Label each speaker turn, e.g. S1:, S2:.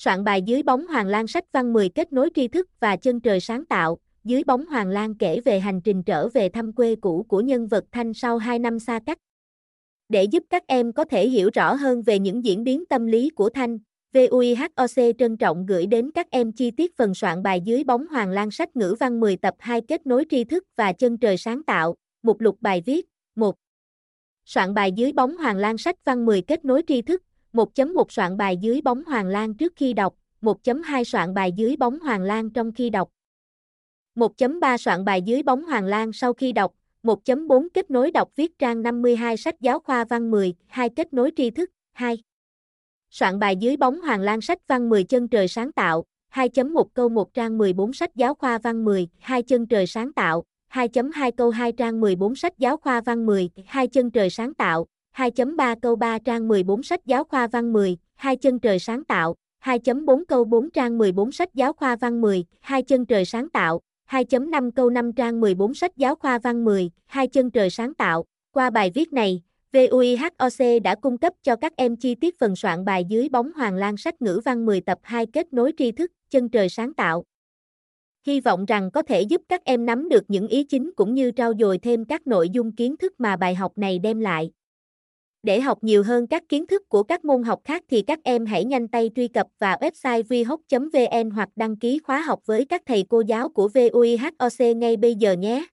S1: Soạn bài dưới bóng Hoàng Lan sách văn 10 kết nối tri thức và chân trời sáng tạo, dưới bóng Hoàng Lan kể về hành trình trở về thăm quê cũ của nhân vật Thanh sau 2 năm xa cách. Để giúp các em có thể hiểu rõ hơn về những diễn biến tâm lý của Thanh, VUIHOC trân trọng gửi đến các em chi tiết phần soạn bài dưới bóng Hoàng Lan sách ngữ văn 10 tập 2 kết nối tri thức và chân trời sáng tạo, mục lục bài viết, 1. Soạn bài dưới bóng Hoàng Lan sách văn 10 kết nối tri thức, 1.1 soạn bài dưới bóng Hoàng Lan trước khi đọc, 1.2 soạn bài dưới bóng Hoàng Lan trong khi đọc. 1.3 soạn bài dưới bóng Hoàng Lan sau khi đọc, 1.4 kết nối đọc viết trang 52 sách giáo khoa văn 10, 2 kết nối tri thức, 2. Soạn bài dưới bóng Hoàng Lan sách văn 10 chân trời sáng tạo, 2.1 câu 1 trang 14 sách giáo khoa văn 10, 2 chân trời sáng tạo, 2.2 câu 2 trang 14 sách giáo khoa văn 10, 2 chân trời sáng tạo, 2.3 câu 3 trang 14 sách giáo khoa văn 10, hai chân trời sáng tạo, 2.4 câu 4 trang 14 sách giáo khoa văn 10, hai chân trời sáng tạo, 2.5 câu 5 trang 14 sách giáo khoa văn 10, hai chân trời sáng tạo. Qua bài viết này, VUIHOC đã cung cấp cho các em chi tiết phần soạn bài dưới bóng Hoàng Lan sách ngữ văn 10 tập 2 kết nối tri thức, chân trời sáng tạo. Hy vọng rằng có thể giúp các em nắm được những ý chính cũng như trao dồi thêm các nội dung kiến thức mà bài học này đem lại. Để học nhiều hơn các kiến thức của các môn học khác thì các em hãy nhanh tay truy cập vào website vihoc.vn hoặc đăng ký khóa học với các thầy cô giáo của VUIHOC ngay bây giờ nhé.